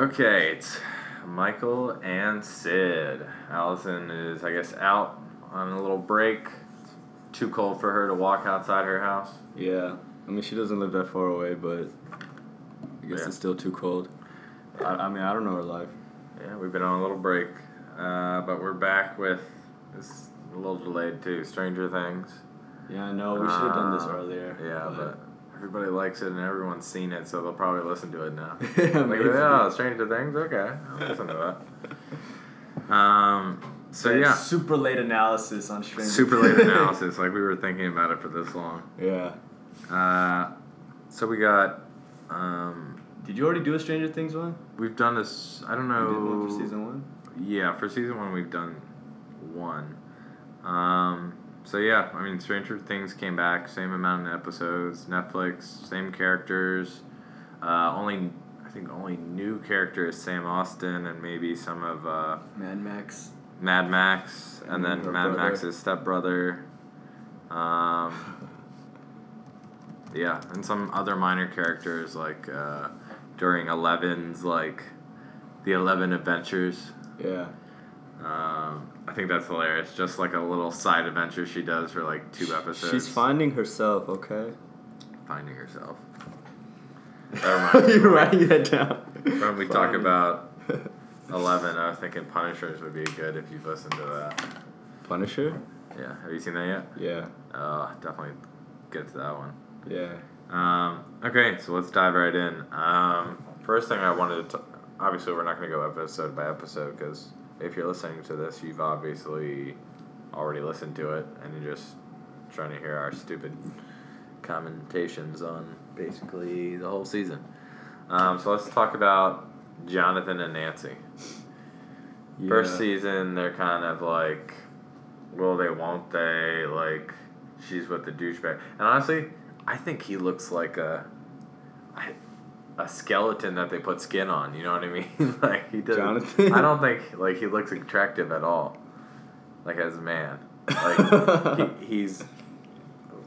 Okay, it's Michael and Sid. Allison is, I guess, out on a little break. It's too cold for her to walk outside her house. Yeah. I mean, she doesn't live that far away, but I guess Yeah. it's still too cold. I, I mean, I don't know her life. Yeah, we've been on a little break, uh, but we're back with this a little delayed too. Stranger Things. Yeah, I know. We should have done this Uh, earlier. Yeah, but everybody likes it and everyone's seen it, so they'll probably listen to it now. yeah, like, oh, Stranger Things. Okay, I'll listen to that. Um. So yeah, Super late analysis on Stranger super late analysis. Like we were thinking about it for this long. yeah. Uh, so we got. Um, Did you already do a Stranger Things one? we've done this. I don't know. did one for season one? Yeah, for season one we've done one. Um, so yeah, I mean Stranger Things came back, same amount of episodes, Netflix, same characters. Uh, only I think only new character is Sam Austin and maybe some of uh, Mad Max. Mad Max and And then Mad brother. Max's stepbrother. Um, yeah, and some other minor characters like uh, during Eleven's like the Eleven Adventures. Yeah. Um, I think that's hilarious. Just like a little side adventure she does for like two episodes. She's finding herself, okay? finding herself. You're writing that down. when we talk about Eleven, I was thinking Punishers would be good if you've listened to that. Punisher? Yeah, have you seen that yet? Yeah. Uh, definitely get to that one. Yeah. Um, okay, so let's dive right in. Um, first thing I wanted to, t- obviously, we're not going to go episode by episode because if you're listening to this, you've obviously already listened to it and you're just trying to hear our stupid commentations on basically the whole season. Um, so let's talk about Jonathan and Nancy. First season, they're kind of like, will they, won't they? Like, she's with the douchebag. And honestly, I think he looks like a, a skeleton that they put skin on. You know what I mean? like he doesn't. Jonathan? I don't think like he looks attractive at all. Like as a man, like he, he's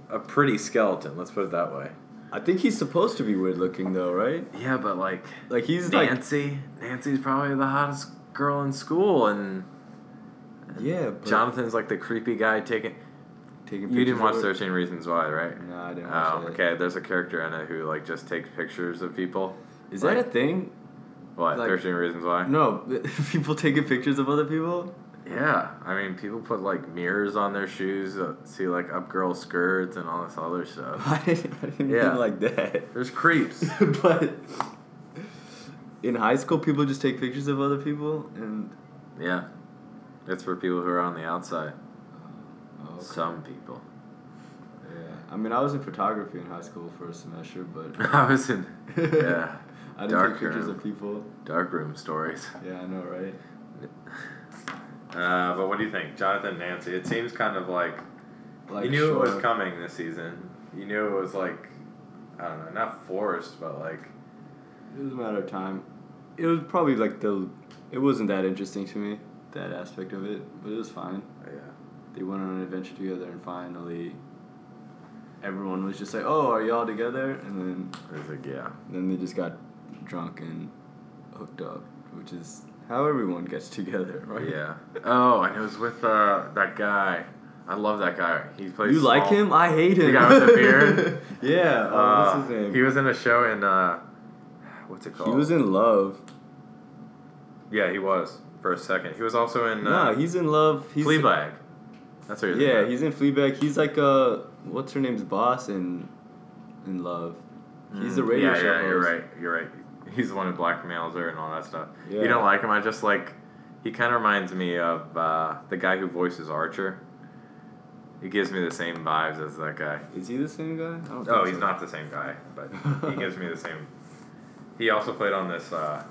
a pretty skeleton. Let's put it that way. I think he's supposed to be weird looking though, right? Yeah, but like Like he's like Nancy, Nancy's probably the hottest girl in school, and yeah, but Jonathan's like the creepy guy taking. Taking You didn't watch Thirteen Reasons Why, right? No, I didn't watch Oh, it. okay. There's a character in it who like just takes pictures of people. Is that a thing? What? Like- Thirteen Reasons Why? No, people taking pictures of other people. Yeah, I mean, people put like mirrors on their shoes, uh, see like up girl skirts and all this other stuff. I didn't, I didn't Yeah. mean like that. There's creeps. but in high school, people just take pictures of other people, and yeah, it's for people who are on the outside. Oh, okay. Some people. Yeah, I mean, I was in photography in high school for a semester, but I was in yeah I didn't Dark take pictures room. of people. dark room stories. Yeah, I know, right? Uh, but what do you think, Jonathan Nancy? It seems kind of like, Like you knew it was coming this season. You knew it was like, I don't know, not forced, but like, It was a matter of time. It was probably like the. It wasn't that interesting to me that aspect of it, but it was fine. yeah. They went on an adventure together, and finally, everyone was just like, "Oh, are y'all together?" And then It was like, yeah. then they just got drunk and hooked up, which is how everyone gets together, right? Yeah. Oh, and it was with uh, that guy. I love that guy. He plays. You like him? I hate him. The guy with the beard? yeah. Oh, Uh, what's his name? He was in a show in uh, what's it called? He was in Love. Yeah, he was for a second. He was also in uh, nah, he's in Love. He's Fleabag. That's what was Yeah, in. he's in Fleabag. He's like uh, what's her name's boss in, in Love. He's the Mm, radio yeah, show Yeah, you're right. You're right. He's the one who blackmails her and all that stuff. Yeah. You don't like him? I just like. He kind of reminds me of uh, the guy who voices Archer. He gives me the same vibes as that guy. Is he the same guy? I don't Oh, think he's so. not the same guy, but he gives me the same. He also played on this. Uh,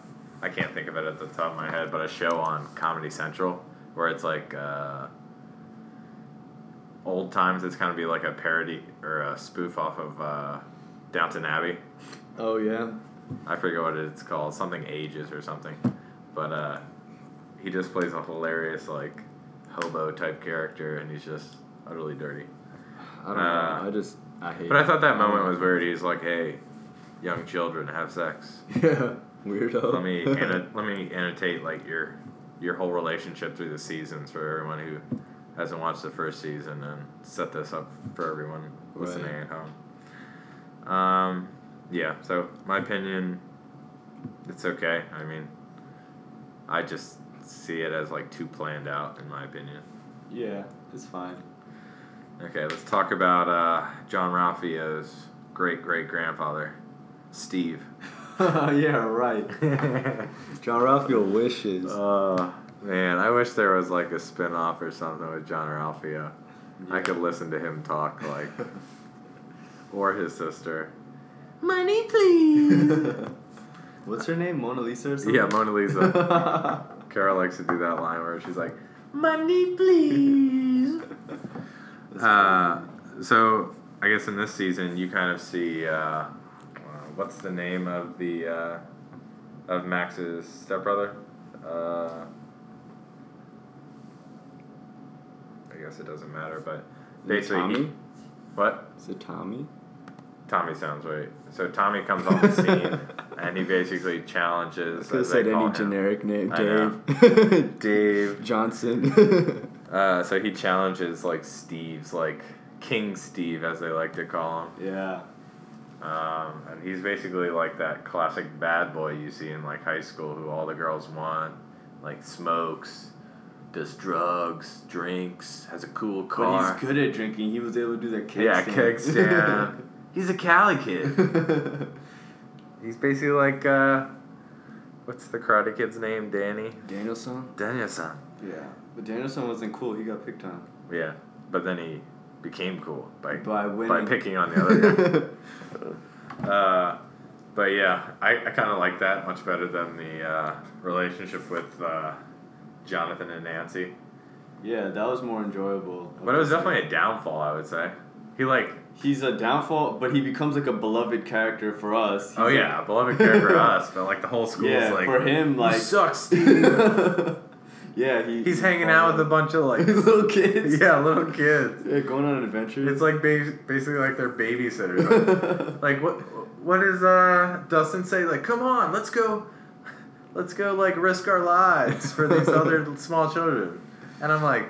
I can't think of it at the top of my head, but a show on Comedy Central where it's like uh, old times. It's kind of be like a parody or a spoof off of uh, Downton Abbey. Oh yeah. I forget what it's called, something ages or something, but uh, he just plays a hilarious like hobo type character, and he's just utterly dirty. I don't Uh, know. I just I hate. But I thought that moment was weird. He's like, "Hey, young children, have sex." Yeah. Weirdo. let me anno- let me annotate like your your whole relationship through the seasons for everyone who hasn't watched the first season and set this up for everyone listening Right. at home. Um, yeah. So my opinion, it's okay. I mean, I just see it as like too planned out, in my opinion. yeah, it's fine. Okay, let's talk about uh, Jean-Ralphio's great great grandfather, Steve. yeah, right. Jean-Ralphio wishes. Uh, man, I wish there was like a spin off or something with Jean-Ralphio. I could listen to him talk like, or his sister. Money, please. What's her name? Mona Lisa or something? yeah, Mona Lisa. Carol likes to do that line where she's like, "Money, please." Uh, so I guess in this season you kind of see uh, uh, what's the name of the uh, of Max's stepbrother. Uh, I guess it doesn't matter, but basically, Tommy? he, what Is it Tommy? Tommy sounds right. So Tommy comes on the scene and he basically challenges. As they said any him, generic name. Dave. Dave. Johnson. Uh, so he challenges like Steve's like King Steve as they like to call him. yeah. Um, and he's basically like that classic bad boy you see in like high school who all the girls want, like smokes, does drugs, drinks, has a cool car. But he's good at drinking. He was able to do that keg yeah, stand. keg stand. he's a Cali kid. He's basically like uh, what's the Karate Kid's name? Danny. Daniel-san? Daniel-san. Yeah. But Daniel-san wasn't cool. He got picked on. Yeah, but then he became cool by By winning. by picking on the other guy. Uh, but yeah, I, I kind of like that much better than the uh, relationship with uh, Jonathan and Nancy. yeah, that was more enjoyable. But it was definitely a downfall, I would say. He like, He's a downfall, but he becomes like a beloved character for us. He's oh like- yeah, beloved character for us, but like the whole school's Yeah, like, for him, like suck, Steve. yeah, he, He's hanging out with a bunch of like, little kids. yeah, little kids. Yeah, going on an adventure. It's like ba- basically like their babysitters. like what? What does uh, Dustin say? Like, come on, let's go, let's go. Like risk our lives for these other small children. And I'm like,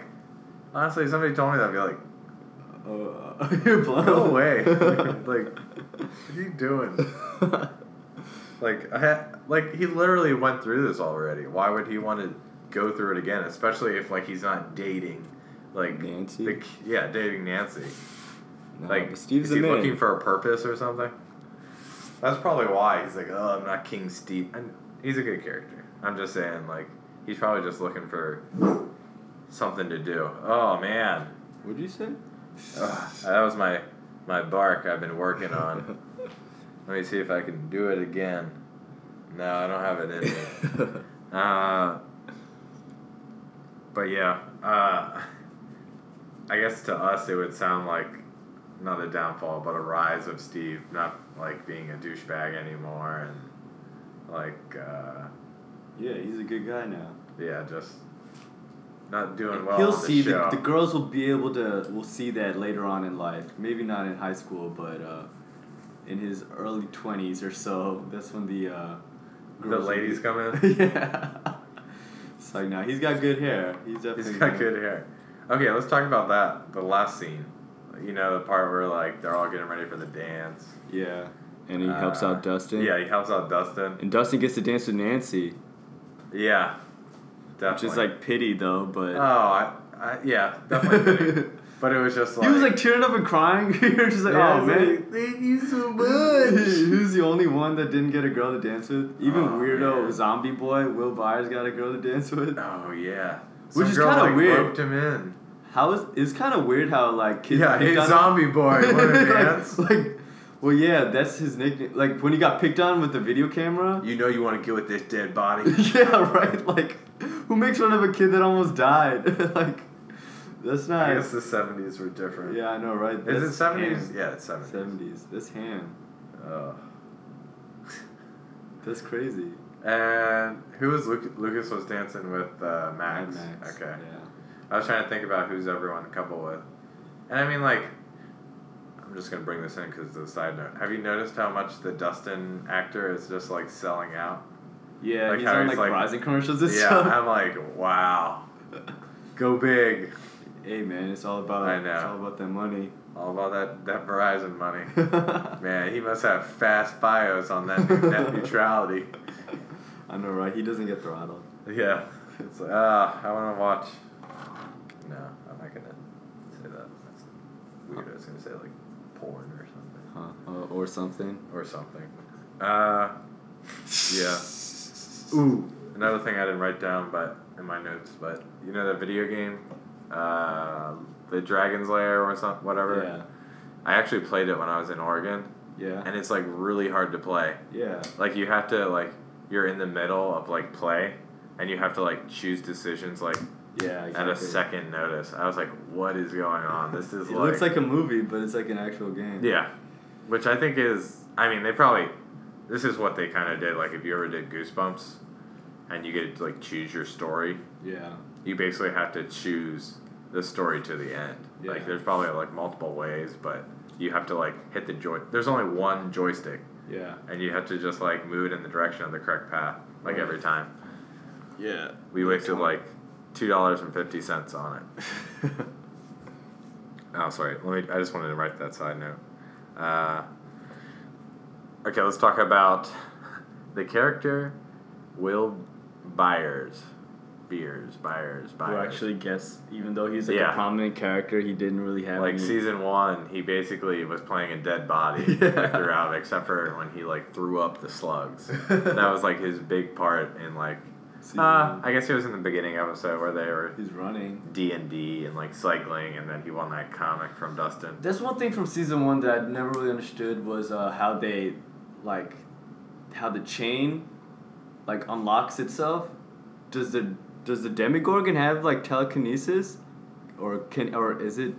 honestly, if somebody told me that, I'd be like, uh, you're blown. go away. like, what are you doing? Like, I had, like he literally went through this already. Why would he want to go through it again? Especially if like he's not dating, like Nancy? the- yeah, dating Nancy. No, Like, Steve's is he looking for a purpose or something? That's probably why he's like, oh, I'm not King Steve. And he's a good character. I'm just saying, like, he's probably just looking for something to do. Oh man, What'd you say? That was my my bark I've been working on. Let me see if I can do it again. No, I don't have it in me. Uh, but yeah, uh, I guess to us it would sound like not a downfall, but a rise of Steve, not like being a douchebag anymore, and like uh, yeah, he's a good guy now. yeah, just not doing well. He'll on the see the, show. the girls will be able to will see that later on in life. Maybe not in high school, but uh, in his early twenties or so. That's when the uh, the girls will ladies be- come in. yeah. It's like now he's got good hair. He's definitely He's got good hair. Okay, let's talk about that. The last scene. You know, the part where like they're all getting ready for the dance. Yeah, and he helps Uh, out Dustin. Yeah, he helps out Dustin. and Dustin gets to dance with Nancy, Yeah, definitely. which is like pity though. But oh, I, I yeah, definitely. but it was just like he was like tearing up and crying. You're just like, Yeah, oh man. like, thank you so much. Who's the only one that didn't get a girl to dance with? Even Oh, weirdo zombie boy Will Byers got a girl to dance with. Oh yeah, Which is kinda like, weird. Roped him in. How is it's kind of weird how like kids Yeah, hey zombie boy, want to dance? like, well, yeah, that's his nickname. Like when he got picked on with the video camera. You know you want to get with this dead body. yeah, right. Like, who makes fun of a kid that almost died? like, that's not. I guess the seventies were different. yeah, I know, right? Is it seventies? Yeah, it's seventies. Seventies. That's ham. Oh. That's crazy. And who was Luc- Lucas was dancing with uh, Max? Max. Okay. Yeah. I was trying to think about who's everyone a couple with, and I mean like, I'm just gonna bring this in because it's a side note. Have you noticed how much the Dustin actor is just like selling out? Yeah, Like he's on he's like, like- Verizon commercials and Yeah, stuff. I'm like, wow, go big. hey man, it's all about I know. it's all about that money. All about that that Verizon money. Man, he must have fast bios on that new net neutrality. I know, right? He doesn't get throttled. Yeah, it's like ah, I want to watch. No, I'm not gonna say that. That's weird. I was gonna say like porn or something Huh. Uh, or something. or something. Uh, yeah. Ooh, another thing I didn't write down, but in my notes, but you know that video game, uh, the Dragon's Lair or something, whatever. Yeah. I actually played it when I was in Oregon, Yeah. and it's like really hard to play. Yeah. Like you have to like you're in the middle of like play, and you have to like choose decisions like Yeah. Exactly. at a second notice. I was like, what is going on? This is It like, looks like a movie, but it's like an actual game. yeah, which I think is. I mean, they probably. This is what they kind of did. Like if you ever did Goosebumps, and you get to like choose your story, Yeah. you basically have to choose the story to the end. Yeah. Like there's probably like multiple ways, but you have to like hit the joy. There's only one joystick, Yeah. and you have to just like move it in the direction of the correct path, like Right. every time. Yeah. We wasted like two dollars and fifty cents on it. Oh, sorry. Let me. I just wanted to write that side note. Uh, okay, let's talk about the character Will Byers. Beers, Byers, Who actually guess, even though he's like Yeah. a prominent character, he didn't really have like any. season one, he basically was playing a dead body Yeah. like, throughout, except for when he like threw up the slugs. that was like his big part in like. Uh. I guess he was in the beginning episode where they were He's running. D and D and like cycling, and then he won that comic from Dustin. That's one thing from season one that I never really understood was uh, how they, like, how the chain, like unlocks itself. Does the does the Demogorgon have like telekinesis, or can or is it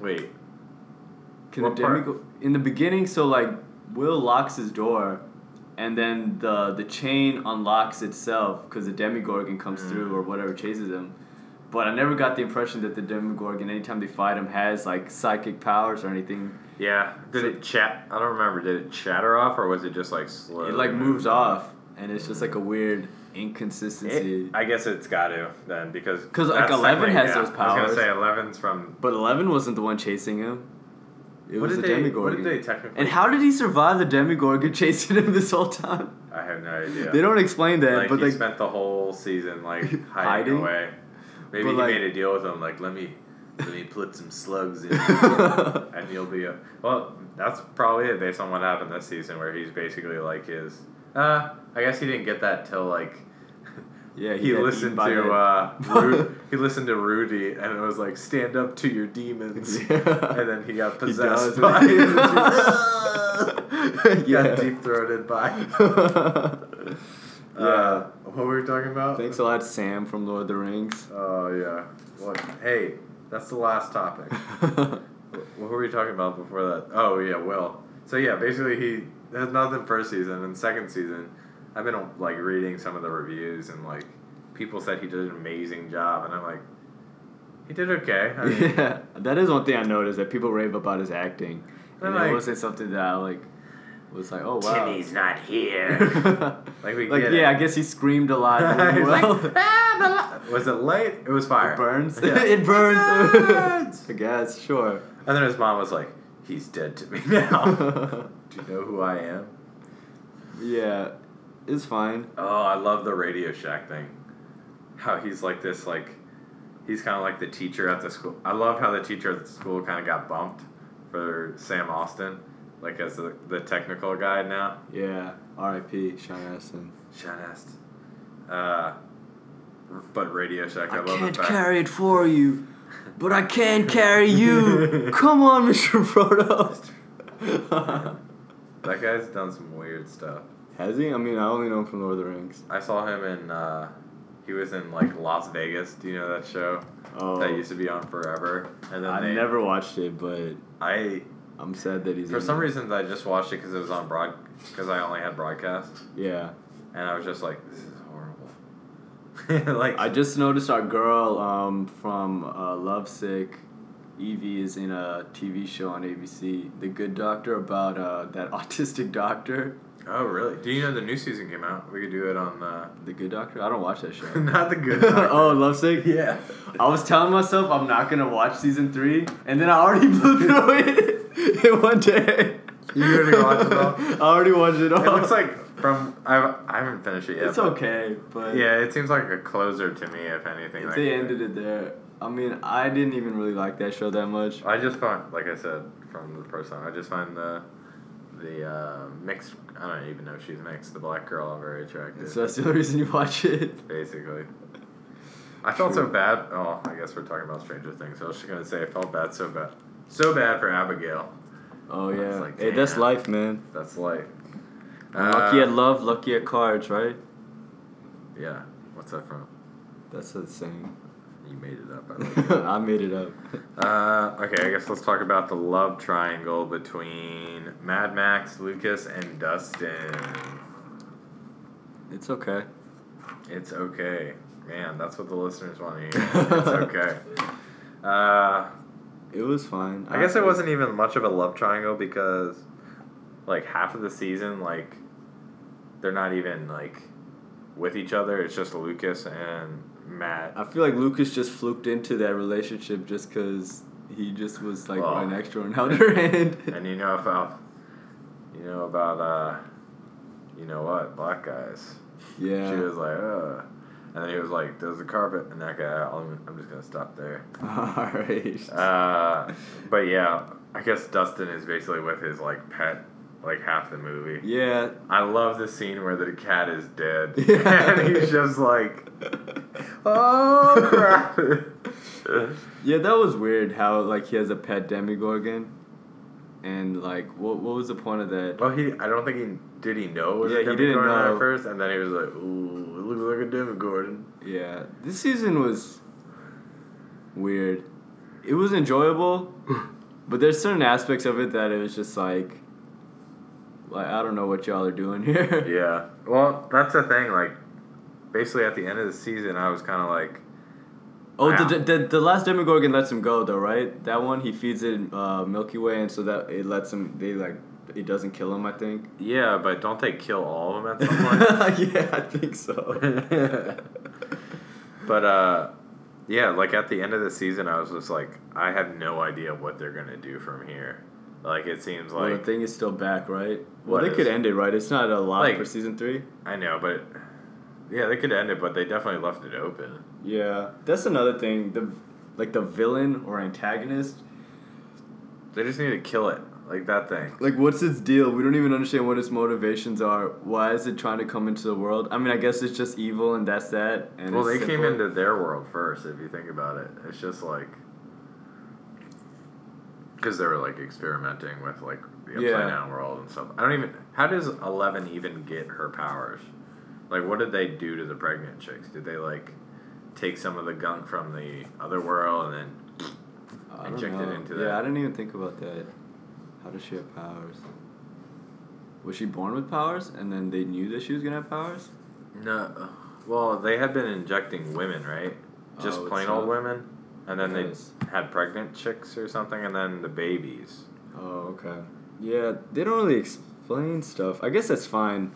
Wait, can What the? Demogorgon in the beginning? So like Will locks his door, and then the the chain unlocks itself because the Demogorgon comes Mm. through or whatever chases him. But I never got the impression that the Demogorgon, anytime they fight him, has like psychic powers or anything. yeah. Did So- it chat? I don't remember. Did it chatter off, or was it just like slow? It like moves off, and it's just like a weird inconsistency. I guess it's got to then because because like, 11 has yeah, those I was powers. gonna say 11's from. but Eleven wasn't the one chasing him. It what was did the they? Demogorgon. What did they technically? and how did he survive the Demogorgon chasing him this whole time? I have no idea. They don't explain that, like but they like spent the whole season like hiding, Hiding? away. Maybe But, he like- made a deal with him, like let me, let me put some slugs in, and he'll be a. Well, that's probably it based on what happened this season, where he's basically like his. Uh, I guess he didn't get that till like yeah, he, got listened to uh, he listened to Rudy, and it was like stand up to your demons, Yeah. and then he got He possessed does. by. yeah. got deep throated by. Yeah. Uh, what were we talking about? Thanks a lot, Sam from Lord of the Rings. Oh yeah. What? Hey, that's the last topic. what were we talking about before that? Oh yeah, Will. So yeah, basically he has nothing first season and second season. I've been like reading some of the reviews and like people said he did an amazing job and I'm like, he did okay. I mean, yeah, that is one thing I noticed that people rave about his acting, I'm and like- it wasn't something that I like was like, oh wow. Timmy's not here. like we like get yeah, it. I guess he screamed a lot. He's like, well, "Ah, was it light? It was fire. it burns. Yeah. it burns. It burns. I guess sure. And then his mom was like, "He's dead to me now." Do you know who I am? yeah, it's fine. Oh, I love the Radio Shack thing. How he's like this, like he's kind of like the teacher at the school. I love how the teacher at the school kind of got bumped for Sam Austin, like as the, the technical guy now. Yeah, R.I.P. Sean Astin. Sean Astin. Uh, but Radio Shack, I, I, love can't carry it for you, but I can carry you. Come on, Mr. Frodo. that guy's done some weird stuff. Has he? I mean, I only know him from Lord of the Rings. I saw him in. Uh, he was in like Las Vegas. Do you know that show? Oh, That used to be on forever. And then I they, never watched it, but I I'm sad that he's For some it. reason, I just watched it because it was on broad. Because I only had broadcast, Yeah, and I was just like, "This is horrible." like, I just noticed our girl um, from uh, Lovesick, Evie, is in a TV show on ABC, The Good Doctor, about uh, that autistic doctor. Oh, really? Do you know the new season came out? We could do it on the. The Good Doctor. I don't watch that show. Not the good. Doctor. oh, Lovesick. yeah. I was telling myself I'm not gonna watch season three, and then I already blew through it in one day. You already watched it all? I already watched it all. It looks like from I've I haven't finished it yet. it's but- okay, but Yeah, it seems like a closer to me, if anything. like they ended it there, I mean, I didn't even really like that show that much. I just find, like I said from the first time, I just find the the uh, mixed. I don't even know if she's mixed. The black girl very attractive. So that's the only reason you watch it. basically. I felt so bad. Oh, I guess we're talking about Stranger Things. I was just gonna say I felt bad so bad, so bad for Abigail. Oh yeah, like, hey, that's life, man. That's lucky Uh, at love, lucky at cards, right? Yeah. What's that from? That's the same. You made it up. I like it. I made it up. Uh, okay, I guess let's talk about the love triangle between Mad Max, Lucas, and Dustin. It's okay. It's okay. Man, that's what the listeners want to hear. It's okay. Uh, It was fine. I guess it wasn't even much of a love triangle because, like, half of the season, like, they're not even, like, with each other. It's just Lucas and Matt. I feel like Lucas just fluked into that relationship just because he just was like Well. an extra on other end. And you know about, you know about, uh, you know what, black guys. yeah. She was like, uh. And then he was like, there's a carpet. And that guy, I'm, I'm just going to stop there. Alright. Uh, but yeah, I guess Dustin is basically with his, like, pet, like, half the movie. yeah. I love the scene where the cat is dead. Yeah. and he's just like, oh, crap. Yeah, that was weird how like he has a pet Demogorgon. And like what what was the point of that? well, he, I don't think he, did he know Yeah, he didn't know. at first? And then he was like, ooh, it looks like a Demogorgon. Yeah. This season was weird. It was enjoyable, but there's certain aspects of it that it was just like like I don't know what y'all are doing here. Yeah. Well, that's the thing. Like, basically at the end of the season, I was kind of like, Oh, Wow. the, the the last Demogorgon lets him go though, right? That one he feeds it uh, Milky Way, and so that it lets him. They like it doesn't kill him. I think. yeah, but don't they kill all of them at some point? yeah, I think so. but uh, yeah, like at the end of the season, I was just like, I have no idea what they're gonna do from here. Like it seems well, the like thing is still back, right? Well, they could end it, right? It's not a lot Like- for season three. I know, but yeah, they could end it, but they definitely left it open. Yeah, that's another thing. The like the villain or antagonist. They just need to kill it, like that thing. Like, what's its deal? We don't even understand what its motivations are. Why is it trying to come into the world? I mean, I guess it's just evil, and that's that. And well, they it's came into their world first, if you think about it. It's just like because they were like experimenting with like the upside Yeah. down world and stuff. I don't even. How does Eleven even get her powers? Like, what did they do to the pregnant chicks? Did they like take some of the gunk from the other world and then? I injected know. into yeah, that. I didn't even think about that. How does she have powers? Was she born with powers, and then they knew that she was gonna have powers? No. Well, they had been injecting women, right? Just Oh, plain old women, and then Yes. they had pregnant chicks or something, and then the babies. Oh, okay. Yeah, they don't really explain stuff. I guess that's fine.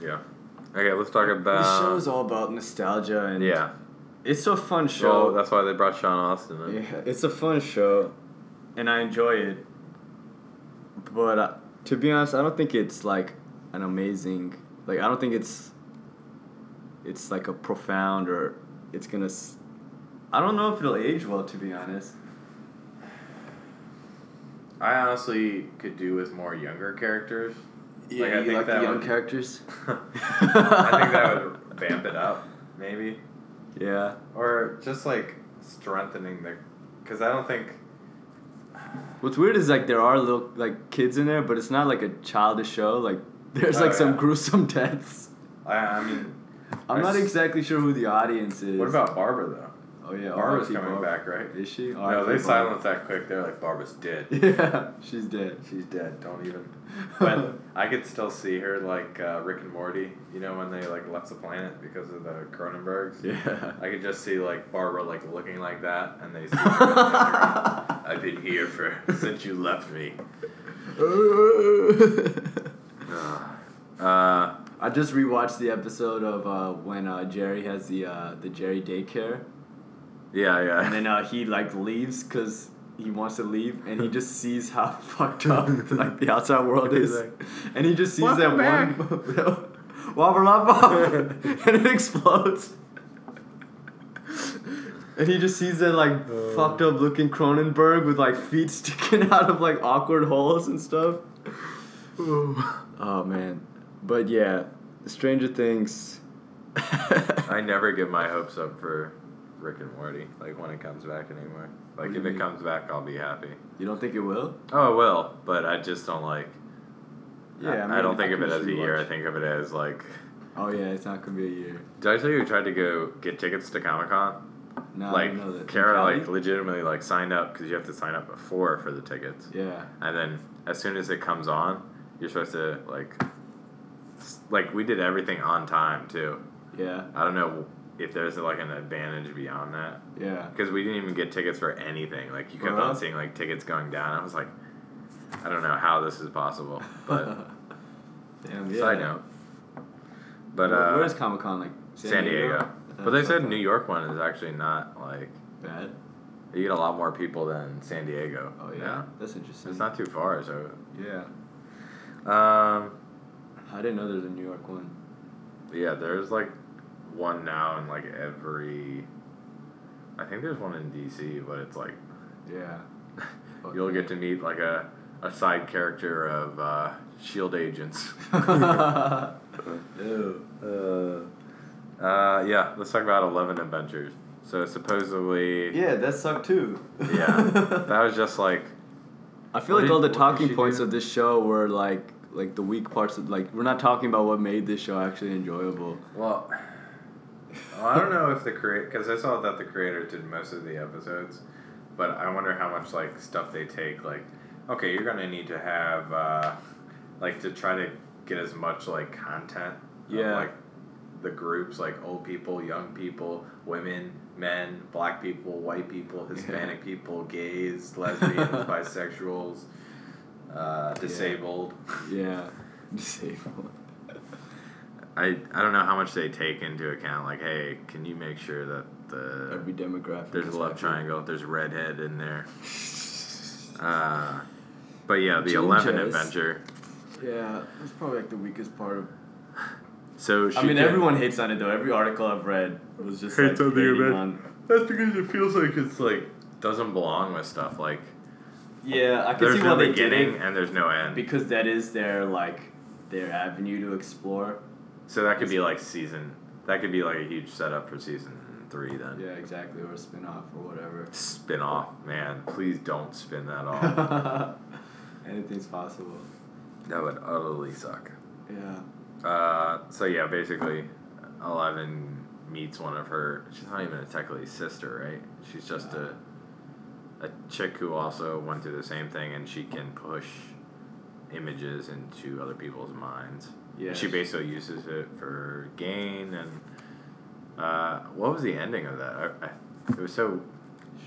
Yeah. Okay, let's talk about. the show's all about nostalgia, and Yeah. it's a fun show. that's why they brought Sean Astin in. Yeah, it's a fun show, and I enjoy it. But uh, to be honest, I don't think it's like an amazing. Like I don't think it's. It's like a profound or it's gonna. s- I don't know if it'll age well. To be honest. I honestly could do with more younger characters. Like, I you think like that the young would- characters. I think that would vamp it up, maybe, Yeah. or just like strengthening the. Because I don't think. What's weird is like there are little like kids in there, but it's not like a childish show. Like there's Oh, like some gruesome deaths. I, I mean, I'm I not s- exactly sure who the audience is. what about Barbara though? Oh yeah, Barbara's coming back, right? Is she? No, R.I.P. they silenced that quick. They're like, Barbara's dead. Yeah, she's dead. She's dead. Don't even. But I could still see her like uh, Rick and Morty. You know when they like left the planet because of the Cronenbergs. Yeah. I could just see like Barbara like looking like that, and they see. I've been here for since you left me. Uh, I just rewatched the episode of uh, when uh, Jerry has the uh, the Jerry daycare, yeah, yeah. and then uh, he like leaves because he wants to leave, and he just sees how fucked up like the outside world is, like, and he just sees "Welcome that one wobble wobble, and it explodes. And he just sees that like Uh. fucked up looking Cronenberg with like feet sticking out of like awkward holes and stuff. Oh man, but yeah, Stranger Things. I never get my hopes up for Rick and Morty, like when it comes back anymore. Like if it mean? comes back, I'll be happy. You don't think it will? Oh, it will, but I just don't like. Yeah, I, I I don't think I of it as a year. I think of it as like. Oh yeah, it's not gonna be a year. Did I tell you we tried to go get tickets to Comic Con? No, I like didn't know that. Kara like legitimately like signed up because you have to sign up before for the tickets, Yeah. and then as soon as it comes on, you're supposed to like. Like we did everything on time too. Yeah. I don't know if there's like an advantage beyond that. Yeah. because we didn't even get tickets for anything. Like you kept Uh-huh. on seeing like tickets going down. I was like, I don't know how this is possible, but Damn. Yeah. side note. But Where- uh, where's Comic Con? Like San Diego. But they said New York one is actually not like Bad. you get a lot more people than San Diego. Oh yeah, that's interesting. it's not too far. So Yeah. um, I didn't know there's a New York one. yeah, there's like one now in like every. I think there's one in DC, but it's like Yeah. Fuck you'll get to meet like a, a side character of uh, Shield agents. Ew. Uh, uh, yeah, let's talk about Eleven Adventures. So supposedly, Yeah, that sucked too. yeah, that was just like I feel like did- all the talking points do? of this show were like like the weak parts of like we're not talking about what made this show actually enjoyable. well, well I don't know if the create because I saw that the creator did most of the episodes, but I wonder how much like stuff they take. Like, okay, you're gonna need to have uh, like to try to get as much like content. of, Yeah. like the groups like old people, young people, women, men, black people, white people, Hispanic people, gays, lesbians, bisexuals, uh, disabled. Yeah. Disabled. I I don't know how much they take into account. Like, hey, can you make sure that the Every demographic. there's a love happy. triangle, there's a redhead in there. Uh, but yeah, the Eleven Gingers. Adventure. Yeah, that's probably like the weakest part of. So she I mean, can- everyone hates on it though. Every article I've read was just Hates like on the hating event. on. That's because it feels like it's like doesn't belong with stuff. Like Yeah, I can there's see no why they did beginning it and there's no end. because that is their like their avenue to explore. So that could be like season. That could be like a huge setup for season three. Then Yeah, exactly, or a spin off or whatever. spin off, man. Please don't spin that off. Anything's possible. that would utterly suck. Yeah. Uh, so yeah, basically, Eleven meets one of her. She's not even a technically sister, right? She's just a a chick who also went through the same thing, and she can push images into other people's minds. Yeah. She basically uses it for gain and. Uh, what was the ending of that? I, I, it was so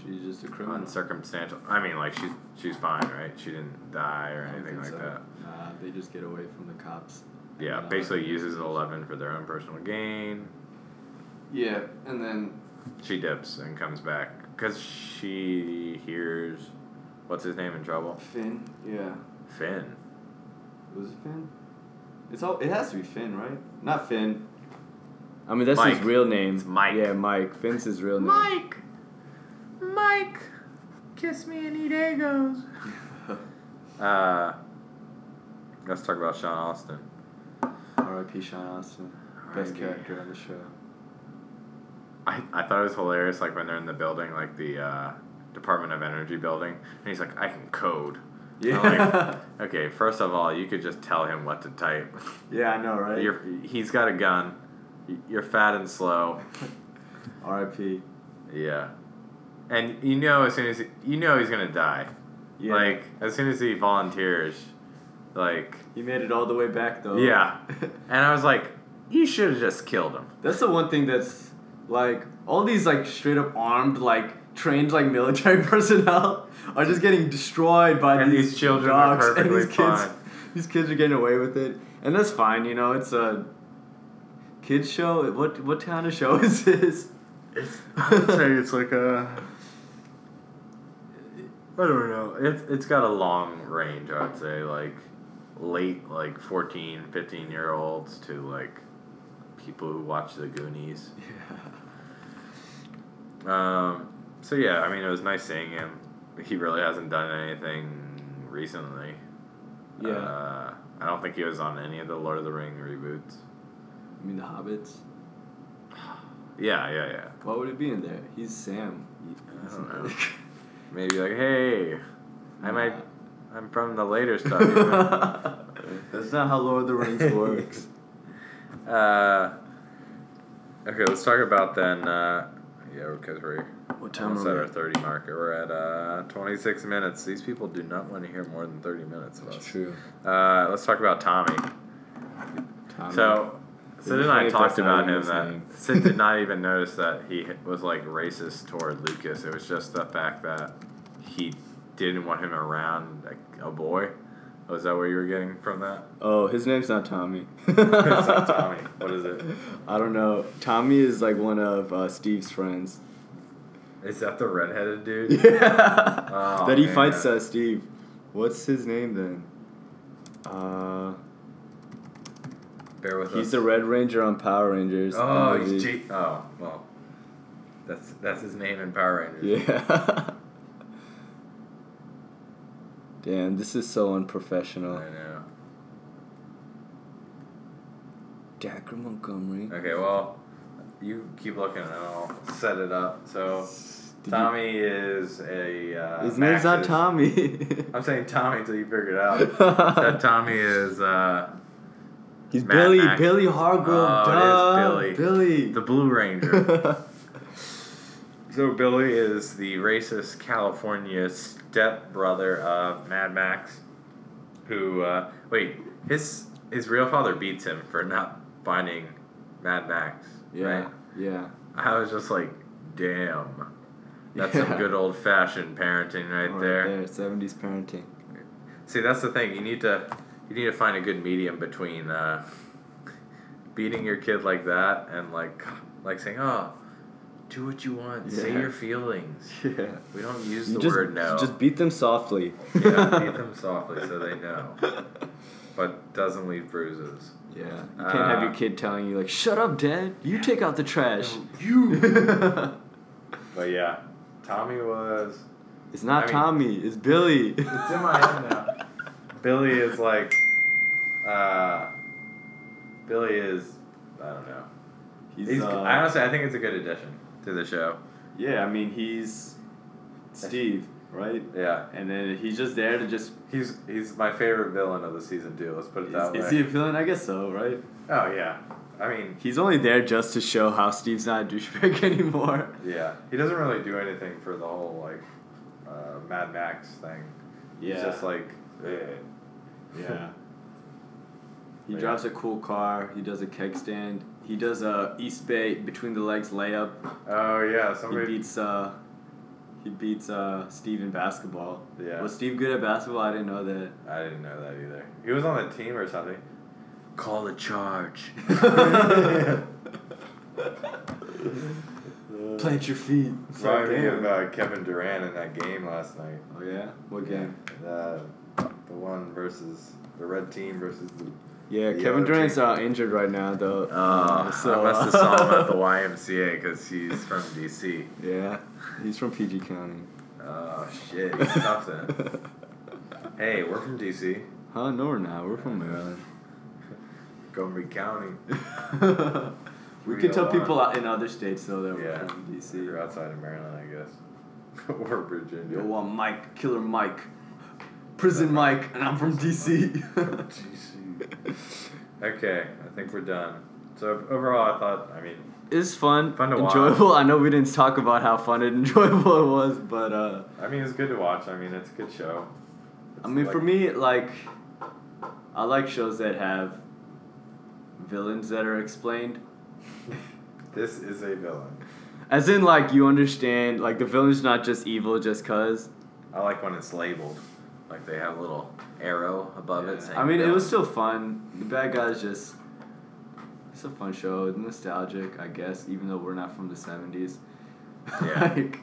She's just a criminal. uncircumstantial. I mean, like she's she's fine, right? She didn't die or anything like so. that. Nah, they just get away from the cops. Yeah, And, uh, basically uses Eleven for their own personal gain. Yeah, and then She dips and comes back because she hears what's his name in trouble. Finn. Yeah. Finn. Was it Finn? It's all. It has to be Finn, right? Not Finn. I mean, that's his real name. It's Mike. Yeah, Mike. Finn's his real name. Mike. Mike. Kiss me and eat Eggos. Uh, let's talk about Sean Astin. R.I.P. Sean Astin. Best R.I.P.. character on the show. I, I thought it was hilarious, like when they're in the building, like the uh, Department of Energy building, and he's like, "I can code." Yeah. Okay, first of all, you could just tell him what to type. yeah, I know, right? You're, he's got a gun. You're fat and slow. R.I.P. Yeah, and you know as soon as he, you know he's gonna die. Yeah. Like as soon as he volunteers, like he made it all the way back though. yeah, and I was like, you should have just killed him. That's the one thing that's like all these like straight up armed like trained like military personnel are just getting destroyed by And these, these children are dogs and perfectly these kids. These kids are getting away with it, and that's fine. You know, it's a kids show. What what kind of show is this? It's, I would say it's like a. I don't know. It's it's got a long range. I would say like late like 14, 15 year olds to like people who watch the Goonies. Yeah. Um. So yeah, I mean, it was nice seeing him. He really hasn't done anything recently. Yeah. Uh, I don't think he was on any of the Lord of the Ring reboots. I mean the hobbits. Yeah, yeah, yeah. Why would he be in there? He's Sam. I don't know. Maybe like, hey, I might. I'm from the later stuff. That's not how Lord of the Rings works. uh, okay, let's talk about then. Uh, yeah, because we're What time almost at are our 30 marker. We're at uh, 26 minutes. These people do not want to hear more than 30 minutes of That's us. true. Uh, let's talk about Tommy. Tommy. So, Sid and I talked about him that. Sid did not even notice that he was like racist toward Lucas. It was just the fact that he didn't want him around like, a boy. Was that where you were getting from that? Oh, his name's not Tommy. it's not Tommy. What is it? I don't know. Tommy is like one of uh, Steve's friends. Is that the redheaded dude? Yeah. Oh, that he man. fights uh, Steve. What's his name then? Uh, Bear with he's us. the Red Ranger on Power Rangers. Oh, movie. he's G. Oh, well. That's that's his name in Power Rangers. Yeah. Damn, this is so unprofessional. I know. Dacre Montgomery. Okay, well, you keep looking and I'll set it up. So, Did Tommy is a. Uh, his name's not Max's- Tommy. I'm saying Tommy until you figure it out. that Tommy is uh, He's Mad Billy. Max. Billy Hargrove. Oh, it duh. is Billy. the Blue Ranger. so, Billy is the racist California stepbrother of Mad Max, who, uh, wait, his, his real father beats him for not finding Mad Max. Yeah. Right? Yeah. I was just like, damn. That's some good old fashioned parenting right, there. Seventies parenting. See, that's the thing. You need to you need to find a good medium between uh, beating your kid like that and like like saying, "Oh, do what you want. Say your feelings." Yeah. We don't use the just, word no. Just beat them softly. yeah, beat them softly so they know, but doesn't leave bruises. Yeah. You can't have your Uh, kid telling you like, "Shut up, Dad. You take out the trash." You. But yeah, Tommy was. it's not I mean- Tommy. It's Billy. It's in my head now. Billy is like, uh, Billy is, I don't know. He's, He's, uh, I honestly, I think it's a good addition to the show. yeah. I mean, he's Steve, right? Yeah, And then he's just there to just. he's he's my favorite villain of the season too. Let's put it that Is, way. is he a villain? I guess so, right? oh yeah, I mean, He's only there just to show how Steve's not a douchebag anymore. yeah, he doesn't really do anything for the whole like uh, Mad Max thing. He's just like, eh. Yeah. He Yeah. drives a cool car. He does a keg stand. He does a East Bay between the legs layup. oh yeah, somebody He beats uh, he beats uh Steve in basketball. Yeah. Was Steve good at basketball? I didn't know that. I didn't know that either. He was on the team or something. Call the charge. Plant your feet. Me of uh, Kevin Durant in that game last night. Oh yeah. What game? The the one versus the red team versus the. Yeah, The Kevin Durant's uh, injured right now though. Oh, So, I must have saw him at the YMCA because he's from DC. Yeah, he's from PG County. Oh shit, he's tough then. Hey, we're from DC, Huh? No, we're not. We're from Maryland. Montgomery County. we can tell people in other states though that Yeah, we're from DC. You're outside of Maryland, I guess, or Virginia. Yo, I'm Mike, Killer Mike, Prison Mike, and I'm from DC. DC. Okay, I think we're done. So overall, I thought, I mean, it's fun, Fun to watch. enjoyable. I know we didn't talk about how fun and enjoyable it was, but uh, I mean, it's good to watch. I mean, it's a good show. I mean, like- for me, like, I like shows that have villains that are explained. this is a villain. As in, like, you understand, like, the villain's not just evil just cause. I like when it's labeled, like they have little arrow above it. Saying I mean, it was still fun. The bad guys just. It's a fun show. It's nostalgic, I guess, even though we're not from the 70s. Yeah. like,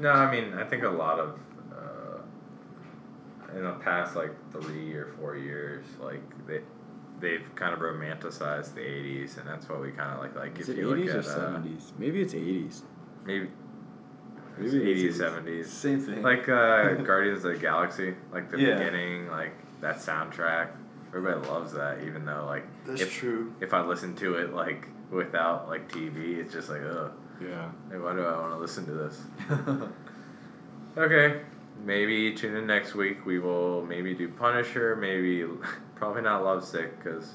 No, I mean, I think a lot of uh, in the past like three or four years, like they they've kind of romanticized the '80s, and that's what we kind of like. Like is if it you 80s look or uh, 70s? Maybe it's 80s. maybe Maybe maybe 80s, 80s. '70s, Same thing. like uh, Guardians of the Galaxy, like the Yeah. beginning, like that soundtrack. Everybody loves that, even though like That's if true. if I listen to it like without like TV, it's just like ugh. Yeah. Like, why do I want to listen to this? Okay, maybe tune in next week. We will maybe do Punisher. Maybe probably not Lovesick because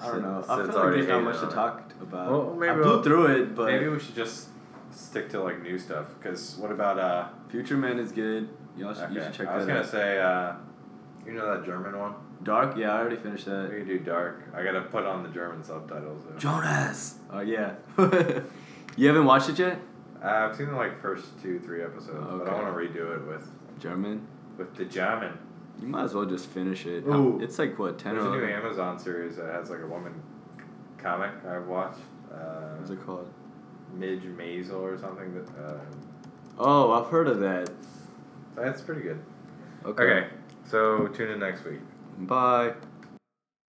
I don't know. I feel like there's not much to talk about. Well, maybe I blew we'll- through it, but maybe we should just stick to like new stuff. Because what about uh? Future Man is good. Y'all should, you okay, should check I was that gonna out. say uh, you know that German one. Dark? Yeah, I already finished We that. can do Dark. I gotta put on the German subtitles. Though. Jonas! Oh, yeah. you haven't watched it yet? Uh, I've seen the like first two, three episodes, but I Okay. want to redo it with German? with the German. You might as well just finish it. Ooh. It's like, what, 10 There's or a new 11? Amazon series that has like a woman comic I've watched. Uh, What's it called? Midge Maisel or something. That uh, Oh, I've heard of that. that's pretty good. Okay. Okay, so tune in next week. Bye.